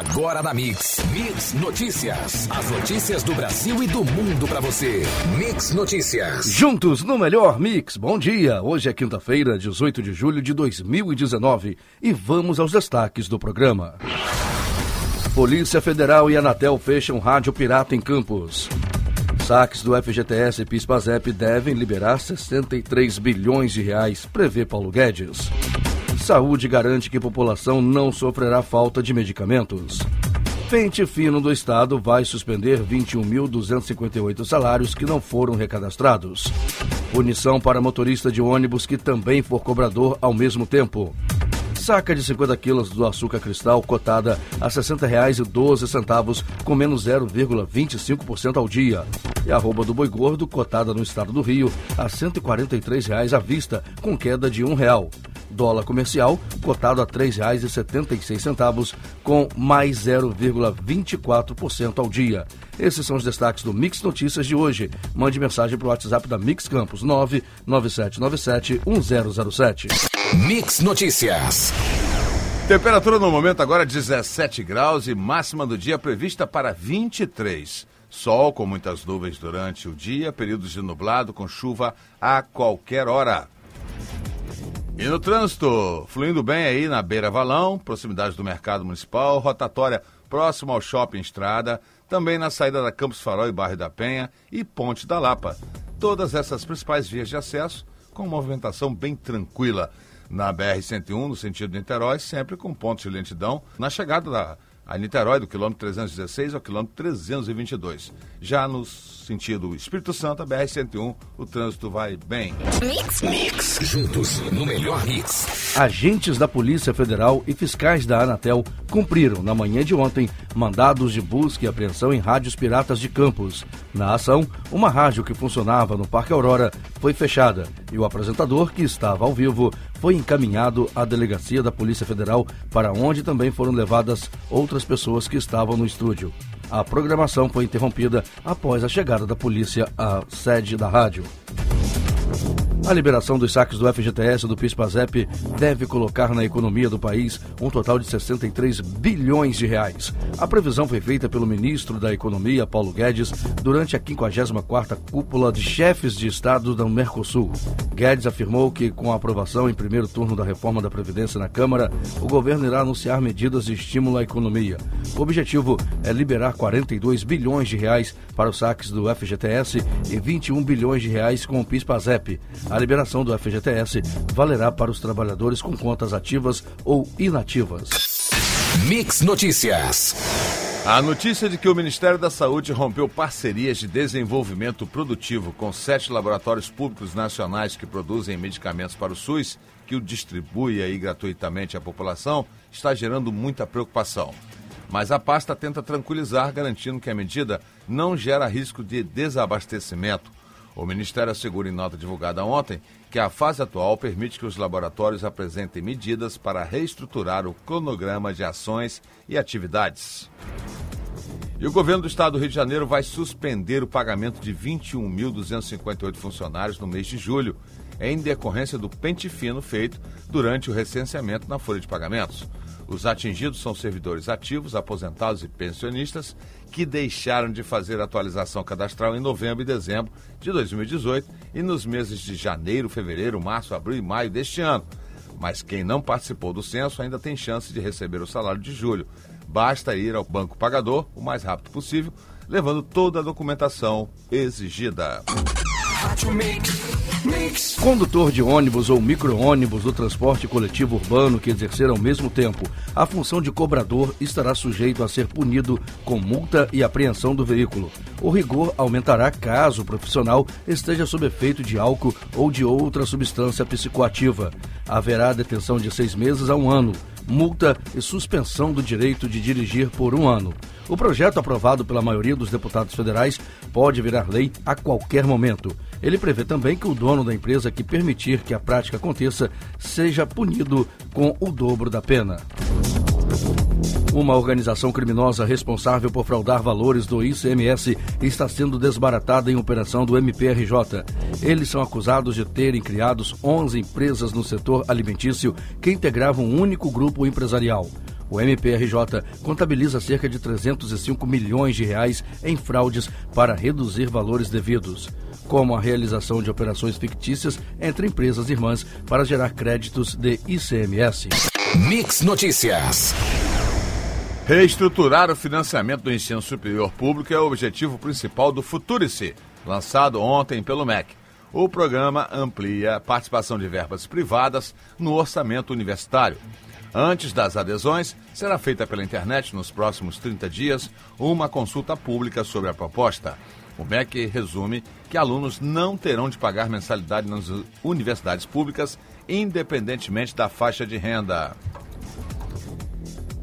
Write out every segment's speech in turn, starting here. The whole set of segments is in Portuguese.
Agora na Mix. Mix Notícias. As notícias do Brasil e do mundo para você. Mix Notícias. Juntos no melhor Mix. Bom dia. Hoje é quinta-feira, 18 de julho de 2019 e vamos aos destaques do programa. Polícia Federal e Anatel fecham rádio pirata em Campos. Saques do FGTS e PIS/PASEP devem liberar 63 bilhões de reais, prevê Paulo Guedes. Saúde garante que a população não sofrerá falta de medicamentos. Pente Fino do Estado vai suspender 21.258 salários que não foram recadastrados. Punição para motorista de ônibus que também for cobrador ao mesmo tempo. Saca de 50 quilos do açúcar cristal cotada a R$ 60,12, com menos 0,25% ao dia. E arroba do boi gordo cotada no estado do Rio a R$ 143,00 à vista, com queda de R$ 1,00. Dólar comercial cotado a R$ 3,76, com mais 0,24% ao dia. Esses são os destaques do Mix Notícias de hoje. Mande mensagem para o WhatsApp da Mix Campos 99797 1007. Mix Notícias. Temperatura no momento agora 17 graus e máxima do dia prevista para 23. Sol com muitas nuvens durante o dia, períodos de nublado com chuva a qualquer hora. E no trânsito, fluindo bem aí na Beira Valão, proximidade do Mercado Municipal, rotatória próximo ao Shopping Estrada, também na saída da Campos Farol e Bairro da Penha e Ponte da Lapa. Todas essas principais vias de acesso com movimentação bem tranquila na BR-101, no sentido de Niterói, sempre com pontos de lentidão na chegada da a Niterói, do quilômetro 316 ao quilômetro 322. Já no sentido Espírito Santo, a BR-101, o trânsito vai bem. Mix, mix, juntos no melhor mix. Agentes da Polícia Federal e fiscais da Anatel cumpriram, na manhã de ontem, mandados de busca e apreensão em rádios piratas de Campos. Na ação, uma rádio que funcionava no Parque Aurora foi fechada e o apresentador, que estava ao vivo, foi encaminhado à delegacia da Polícia Federal, para onde também foram levadas outras pessoas que estavam no estúdio. A programação foi interrompida após a chegada da polícia à sede da rádio. A liberação dos saques do FGTS do PIS/PASEP deve colocar na economia do país um total de 63 bilhões de reais. A previsão foi feita pelo ministro da Economia, Paulo Guedes, durante a 54ª cúpula de chefes de estado do Mercosul. Guedes afirmou que com a aprovação em primeiro turno da reforma da previdência na Câmara, o governo irá anunciar medidas de estímulo à economia. O objetivo é liberar 42 bilhões de reais para os saques do FGTS e 21 bilhões de reais com o PIS/PASEP. A liberação do FGTS valerá para os trabalhadores com contas ativas ou inativas. Mix Notícias. A notícia de que o Ministério da Saúde rompeu parcerias de desenvolvimento produtivo com sete laboratórios públicos nacionais que produzem medicamentos para o SUS, que o distribui aí gratuitamente à população, está gerando muita preocupação. Mas a pasta tenta tranquilizar, garantindo que a medida não gera risco de desabastecimento o Ministério assegura em nota divulgada ontem que a fase atual permite que os laboratórios apresentem medidas para reestruturar o cronograma de ações e atividades. E o governo do estado do Rio de Janeiro vai suspender o pagamento de 21.258 funcionários no mês de julho, em decorrência do pente fino feito durante o recenseamento na folha de pagamentos. Os atingidos são servidores ativos, aposentados e pensionistas que deixaram de fazer atualização cadastral em novembro e dezembro de 2018 e nos meses de janeiro, fevereiro, março, abril e maio deste ano. Mas quem não participou do censo ainda tem chance de receber o salário de julho. Basta ir ao banco pagador o mais rápido possível, levando toda a documentação exigida. Condutor de ônibus ou micro-ônibus do transporte coletivo urbano que exercer ao mesmo tempo a função de cobrador estará sujeito a ser punido com multa e apreensão do veículo. O rigor aumentará caso o profissional esteja sob efeito de álcool ou de outra substância psicoativa. Haverá detenção de seis meses a um ano, multa e suspensão do direito de dirigir por um ano. O projeto, aprovado pela maioria dos deputados federais, pode virar lei a qualquer momento. Ele prevê também que o dono da empresa que permitir que a prática aconteça seja punido com o dobro da pena. Uma organização criminosa responsável por fraudar valores do ICMS está sendo desbaratada em operação do MPRJ. Eles são acusados de terem criado 11 empresas no setor alimentício que integravam um único grupo empresarial. O MPRJ contabiliza cerca de 305 milhões de reais em fraudes para reduzir valores devidos, como a realização de operações fictícias entre empresas irmãs para gerar créditos de ICMS. Mix Notícias. Reestruturar o financiamento do ensino superior público é o objetivo principal do Futurice, lançado ontem pelo MEC. O programa amplia a participação de verbas privadas no orçamento universitário. Antes das adesões, será feita pela internet nos próximos 30 dias uma consulta pública sobre a proposta. O MEC resume que alunos não terão de pagar mensalidade nas universidades públicas, independentemente da faixa de renda.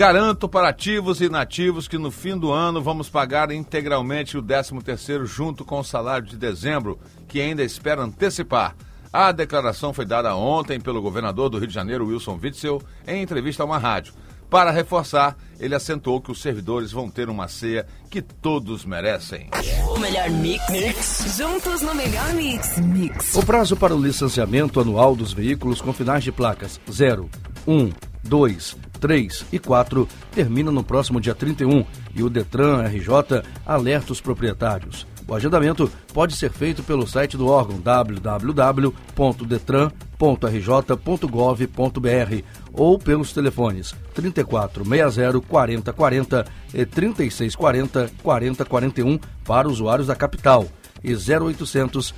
Garanto para ativos e inativos que no fim do ano vamos pagar integralmente o 13º junto com o salário de dezembro, que ainda espera antecipar. A declaração foi dada ontem pelo governador do Rio de Janeiro, Wilson Witzel, em entrevista a uma rádio. Para reforçar, ele assentou que os servidores vão ter uma ceia que todos merecem. O melhor mix. mix. Juntos no melhor mix. Mix. O prazo para o licenciamento anual dos veículos com finais de placas 0, 1, 2, 3 e 4 termina no próximo dia 31 e o Detran RJ alerta os proprietários. O agendamento pode ser feito pelo site do órgão www.detran.rj.gov.br ou pelos telefones 3460 4040 e 3640 4041 para usuários da capital e 0800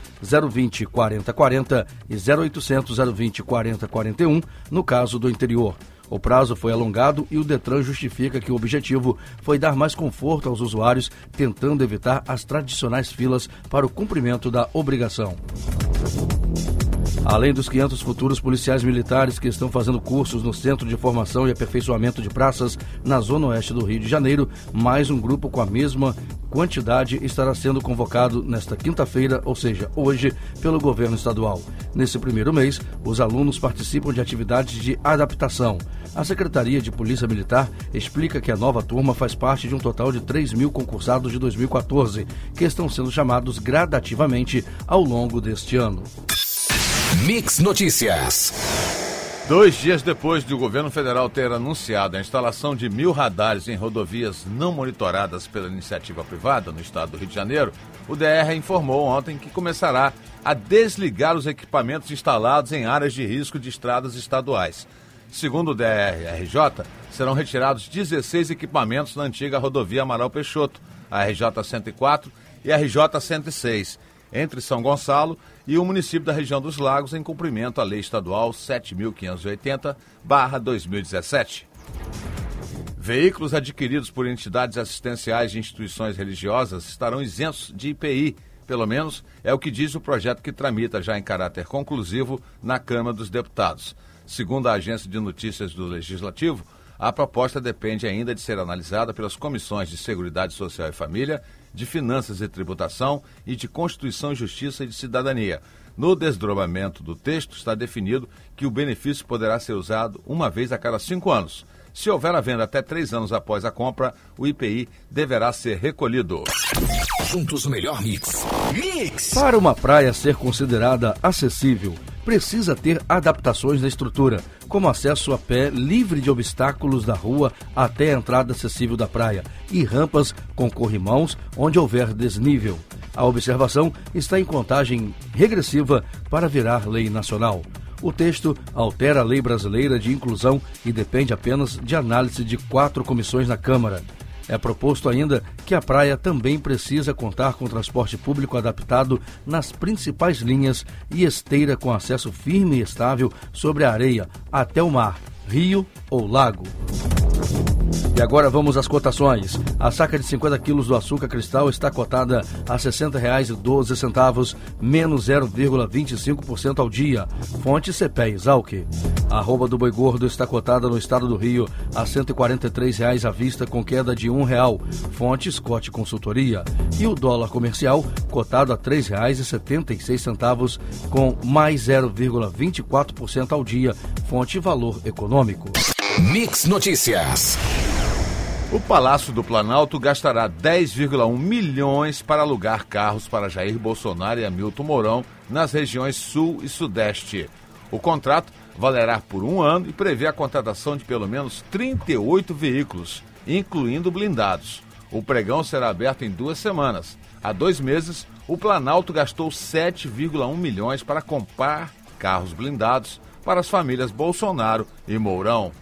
020 4040 e 0800 020 4041 no caso do interior. O prazo foi alongado e o Detran justifica que o objetivo foi dar mais conforto aos usuários, tentando evitar as tradicionais filas para o cumprimento da obrigação. Além dos 500 futuros policiais militares que estão fazendo cursos no Centro de Formação e Aperfeiçoamento de Praças, na Zona Oeste do Rio de Janeiro, mais um grupo com a mesma quantidade estará sendo convocado nesta quinta-feira, ou seja, hoje, pelo governo estadual. Nesse primeiro mês, os alunos participam de atividades de adaptação. A Secretaria de Polícia Militar explica que a nova turma faz parte de um total de 3 mil concursados de 2014, que estão sendo chamados gradativamente ao longo deste ano. Mix Notícias. Dois dias depois de o governo federal ter anunciado a instalação de mil radares em rodovias não monitoradas pela iniciativa privada no estado do Rio de Janeiro, o DR informou ontem que começará a desligar os equipamentos instalados em áreas de risco de estradas estaduais. Segundo o DR-RJ, serão retirados 16 equipamentos na antiga rodovia Amaral Peixoto, a RJ-104 e a RJ-106 entre São Gonçalo e o município da região dos Lagos em cumprimento à Lei Estadual 7.580-2017. Veículos adquiridos por entidades assistenciais de instituições religiosas estarão isentos de IPI, pelo menos é o que diz o projeto que tramita já em caráter conclusivo na Câmara dos Deputados. Segundo a agência de notícias do Legislativo, a proposta depende ainda de ser analisada pelas comissões de Seguridade Social e Família de Finanças e Tributação e de Constituição, Justiça e de Cidadania. No desdobramento do texto está definido que o benefício poderá ser usado uma vez a cada cinco anos. Se houver a venda até três anos após a compra, o IPI deverá ser recolhido. Juntos o melhor mix. Mix! Para uma praia ser considerada acessível, precisa ter adaptações na estrutura, como acesso a pé livre de obstáculos da rua até a entrada acessível da praia e rampas com corrimãos onde houver desnível. A observação está em contagem regressiva para virar lei nacional. O texto altera a lei brasileira de inclusão e depende apenas de análise de quatro comissões na Câmara. É proposto ainda que a praia também precisa contar com transporte público adaptado nas principais linhas e esteira com acesso firme e estável sobre a areia até o mar, rio ou lago. E agora vamos às cotações. A saca de 50 quilos do açúcar cristal está cotada a R$ 60,12, menos 0,25% ao dia. Fonte CPE Exalc. A arroba do boi gordo está cotada no estado do Rio a R$ 143,00 à vista, com queda de R$ real. Fonte Scott Consultoria. E o dólar comercial cotado a R$ 3,76, com mais 0,24% ao dia. Fonte Valor Econômico. Mix Notícias. O Palácio do Planalto gastará 10,1 milhões para alugar carros para Jair Bolsonaro e Hamilton Mourão nas regiões Sul e Sudeste. O contrato valerá por um ano e prevê a contratação de pelo menos 38 veículos, incluindo blindados. O pregão será aberto em duas semanas. Há dois meses, o Planalto gastou 7,1 milhões para comprar carros blindados para as famílias Bolsonaro e Mourão.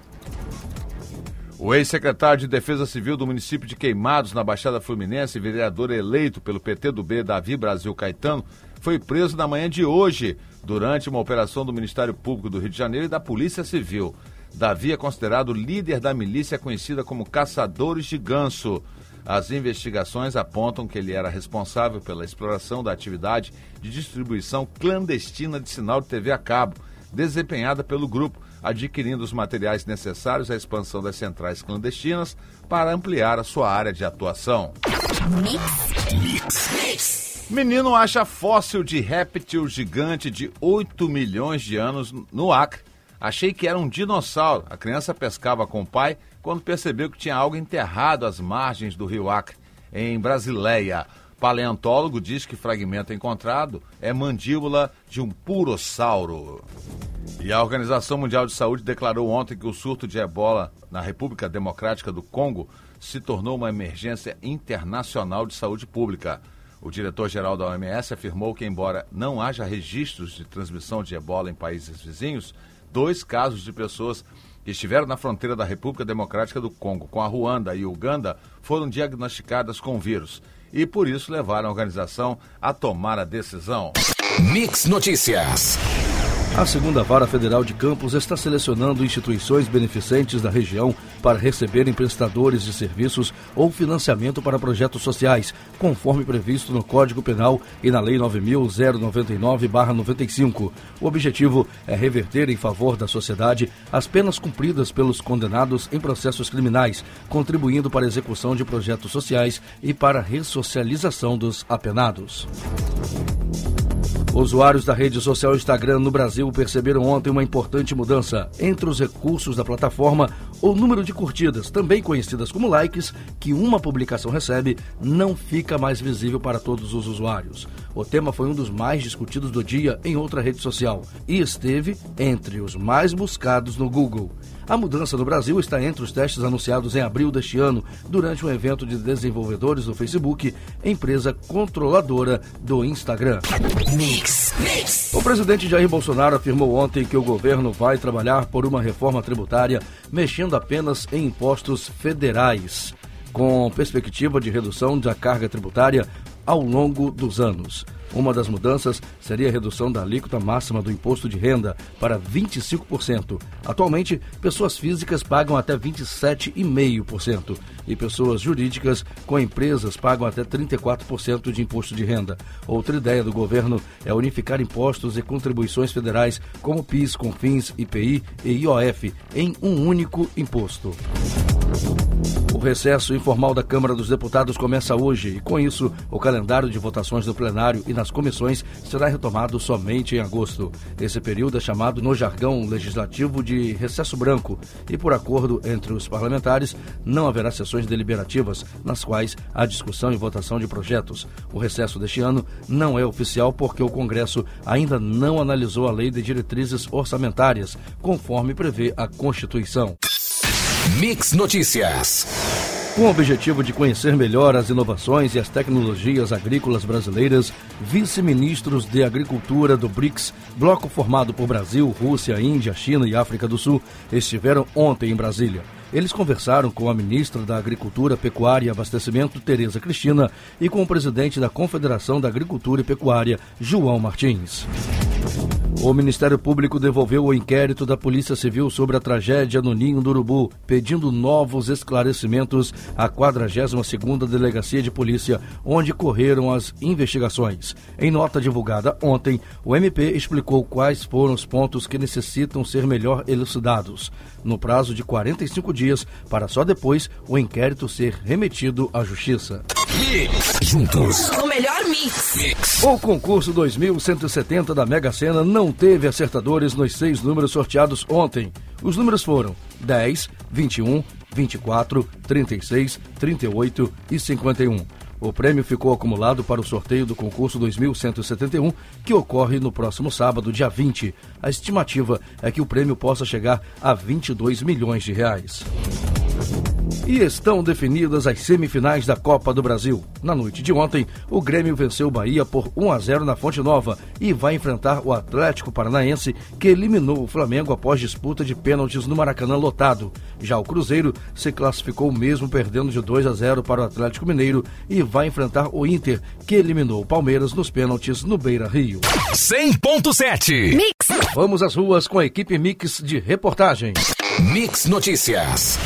O ex-secretário de Defesa Civil do município de Queimados, na Baixada Fluminense, vereador eleito pelo PT do B, Davi Brasil Caetano, foi preso na manhã de hoje, durante uma operação do Ministério Público do Rio de Janeiro e da Polícia Civil. Davi é considerado líder da milícia conhecida como Caçadores de Ganso. As investigações apontam que ele era responsável pela exploração da atividade de distribuição clandestina de sinal de TV a cabo, desempenhada pelo grupo, adquirindo os materiais necessários à expansão das centrais clandestinas para ampliar a sua área de atuação. Menino acha fóssil de réptil gigante de 8 milhões de anos no Acre. Achei que era um dinossauro. A criança pescava com o pai quando percebeu que tinha algo enterrado às margens do rio Acre, em Brasileia. Paleontólogo diz que fragmento encontrado é mandíbula de um purossauro. E a Organização Mundial de Saúde declarou ontem que o surto de ebola na República Democrática do Congo se tornou uma emergência internacional de saúde pública. O diretor-geral da OMS afirmou que, embora não haja registros de transmissão de ebola em países vizinhos, dois casos de pessoas que estiveram na fronteira da República Democrática do Congo com a Ruanda e Uganda foram diagnosticadas com o vírus e por isso levaram a organização a tomar a decisão. Mix Notícias. A segunda vara federal de Campos está selecionando instituições beneficentes da região para receberem prestadores de serviços ou financiamento para projetos sociais, conforme previsto no Código Penal e na Lei 9099-95. O objetivo é reverter em favor da sociedade as penas cumpridas pelos condenados em processos criminais, contribuindo para a execução de projetos sociais e para a ressocialização dos apenados. Usuários da rede social Instagram no Brasil perceberam ontem uma importante mudança. Entre os recursos da plataforma, o número de curtidas, também conhecidas como likes, que uma publicação recebe, não fica mais visível para todos os usuários. O tema foi um dos mais discutidos do dia em outra rede social e esteve entre os mais buscados no Google. A mudança no Brasil está entre os testes anunciados em abril deste ano, durante um evento de desenvolvedores do Facebook, empresa controladora do Instagram. Mix, mix. O presidente Jair Bolsonaro afirmou ontem que o governo vai trabalhar por uma reforma tributária mexendo apenas em impostos federais, com perspectiva de redução da carga tributária ao longo dos anos. Uma das mudanças seria a redução da alíquota máxima do imposto de renda para 25%. Atualmente, pessoas físicas pagam até 27,5% e pessoas jurídicas com empresas pagam até 34% de imposto de renda. Outra ideia do governo é unificar impostos e contribuições federais como PIS, CONFINS, IPI e IOF em um único imposto. O recesso informal da Câmara dos Deputados começa hoje e, com isso, o calendário de votações do plenário e nas comissões será retomado somente em agosto. Esse período é chamado no jargão legislativo de recesso branco e, por acordo entre os parlamentares, não haverá sessões deliberativas nas quais há discussão e votação de projetos. O recesso deste ano não é oficial porque o Congresso ainda não analisou a lei de diretrizes orçamentárias, conforme prevê a Constituição. Mix Notícias. Com o objetivo de conhecer melhor as inovações e as tecnologias agrícolas brasileiras, vice-ministros de Agricultura do BRICS, bloco formado por Brasil, Rússia, Índia, China e África do Sul, estiveram ontem em Brasília. Eles conversaram com a ministra da Agricultura, Pecuária e Abastecimento, Tereza Cristina, e com o presidente da Confederação da Agricultura e Pecuária, João Martins. O Ministério Público devolveu o inquérito da Polícia Civil sobre a tragédia no Ninho do Urubu, pedindo novos esclarecimentos à 42ª Delegacia de Polícia, onde correram as investigações. Em nota divulgada ontem, o MP explicou quais foram os pontos que necessitam ser melhor elucidados, no prazo de 45 dias, para só depois o inquérito ser remetido à Justiça. Juntos. O melhor mix. Mix. O concurso 2170 da Mega Sena não teve acertadores nos seis números sorteados ontem. Os números foram 10, 21, 24, 36, 38 e 51. O prêmio ficou acumulado para o sorteio do concurso 2171, que ocorre no próximo sábado, dia 20. A estimativa é que o prêmio possa chegar a 22 milhões de reais. E estão definidas as semifinais da Copa do Brasil. Na noite de ontem, o Grêmio venceu o Bahia por 1 a 0 na Fonte Nova e vai enfrentar o Atlético Paranaense, que eliminou o Flamengo após disputa de pênaltis no Maracanã lotado. Já o Cruzeiro se classificou mesmo perdendo de 2 a 0 para o Atlético Mineiro e vai enfrentar o Inter, que eliminou o Palmeiras nos pênaltis no Beira Rio. 100.7 Mix. Vamos às ruas com a equipe Mix de reportagem. Mix Notícias.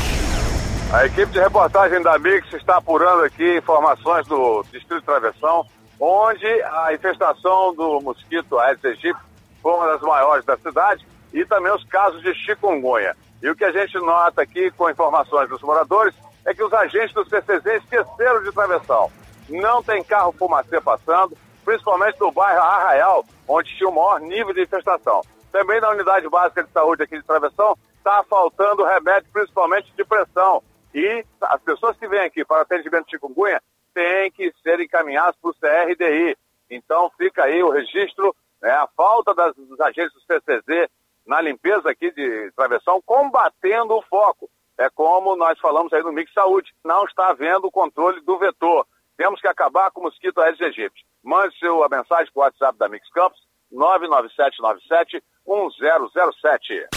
A equipe de reportagem da Mix está apurando aqui informações do Distrito de Travessão, onde a infestação do mosquito Aedes aegypti foi uma das maiores da cidade e também os casos de chikungunya. E o que a gente nota aqui com informações dos moradores é que os agentes do CCZ esqueceram de travessão. Não tem carro fumacê passando, principalmente no bairro Arraial, onde tinha o maior nível de infestação. Também na unidade básica de saúde aqui de Travessão, está faltando remédio, principalmente de pressão. E as pessoas que vêm aqui para atendimento de chikungunya têm que ser encaminhadas para o CRDI. Então fica aí o registro, né, a falta das, dos agentes do CCZ na limpeza aqui de travessão, combatendo o foco. É como nós falamos aí no Mix Saúde, não está havendo o controle do vetor. Temos que acabar com o mosquito Aedes aegypti. Mande sua mensagem para o WhatsApp da Mix Campos, 99797 1007.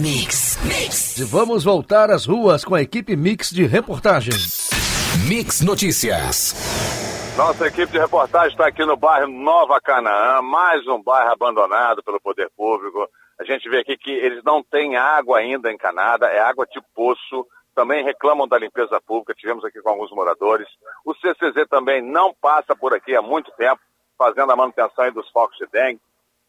Mix, Mix. E vamos voltar às ruas com a equipe Mix de reportagem. Mix Notícias. Nossa equipe de reportagem está aqui no bairro Nova Canaã, mais um bairro abandonado pelo poder público. A gente vê aqui que eles não têm água ainda encanada, é água de poço. Também reclamam da limpeza pública, tivemos aqui com alguns moradores. O CCZ também não passa por aqui há muito tempo, fazendo a manutenção dos focos de dengue.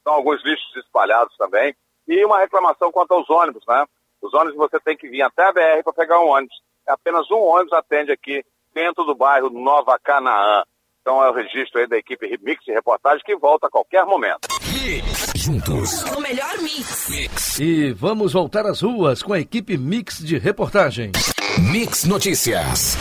São alguns lixos espalhados também. E uma reclamação quanto aos ônibus, né? Os ônibus você tem que vir até a BR para pegar um ônibus. Apenas um ônibus atende aqui dentro do bairro Nova Canaã. Então é o registro aí da equipe Mix e Reportagem que volta a qualquer momento. Juntos. No melhor mix. Mix. E vamos voltar às ruas com a equipe Mix de reportagem. Mix Notícias.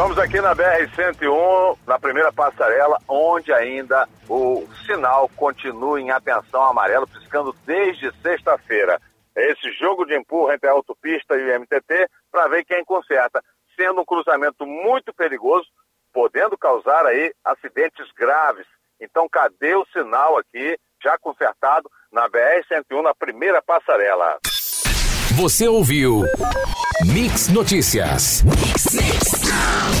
Estamos aqui na BR-101, na primeira passarela, onde ainda o sinal continua em atenção amarelo, piscando desde sexta-feira. É esse jogo de empurra entre a autopista e o MTT para ver quem conserta, sendo um cruzamento muito perigoso, podendo causar aí acidentes graves. Então, cadê o sinal aqui, já consertado, na BR-101, na primeira passarela? Você ouviu Mix Notícias. Mix, Mix. Wow.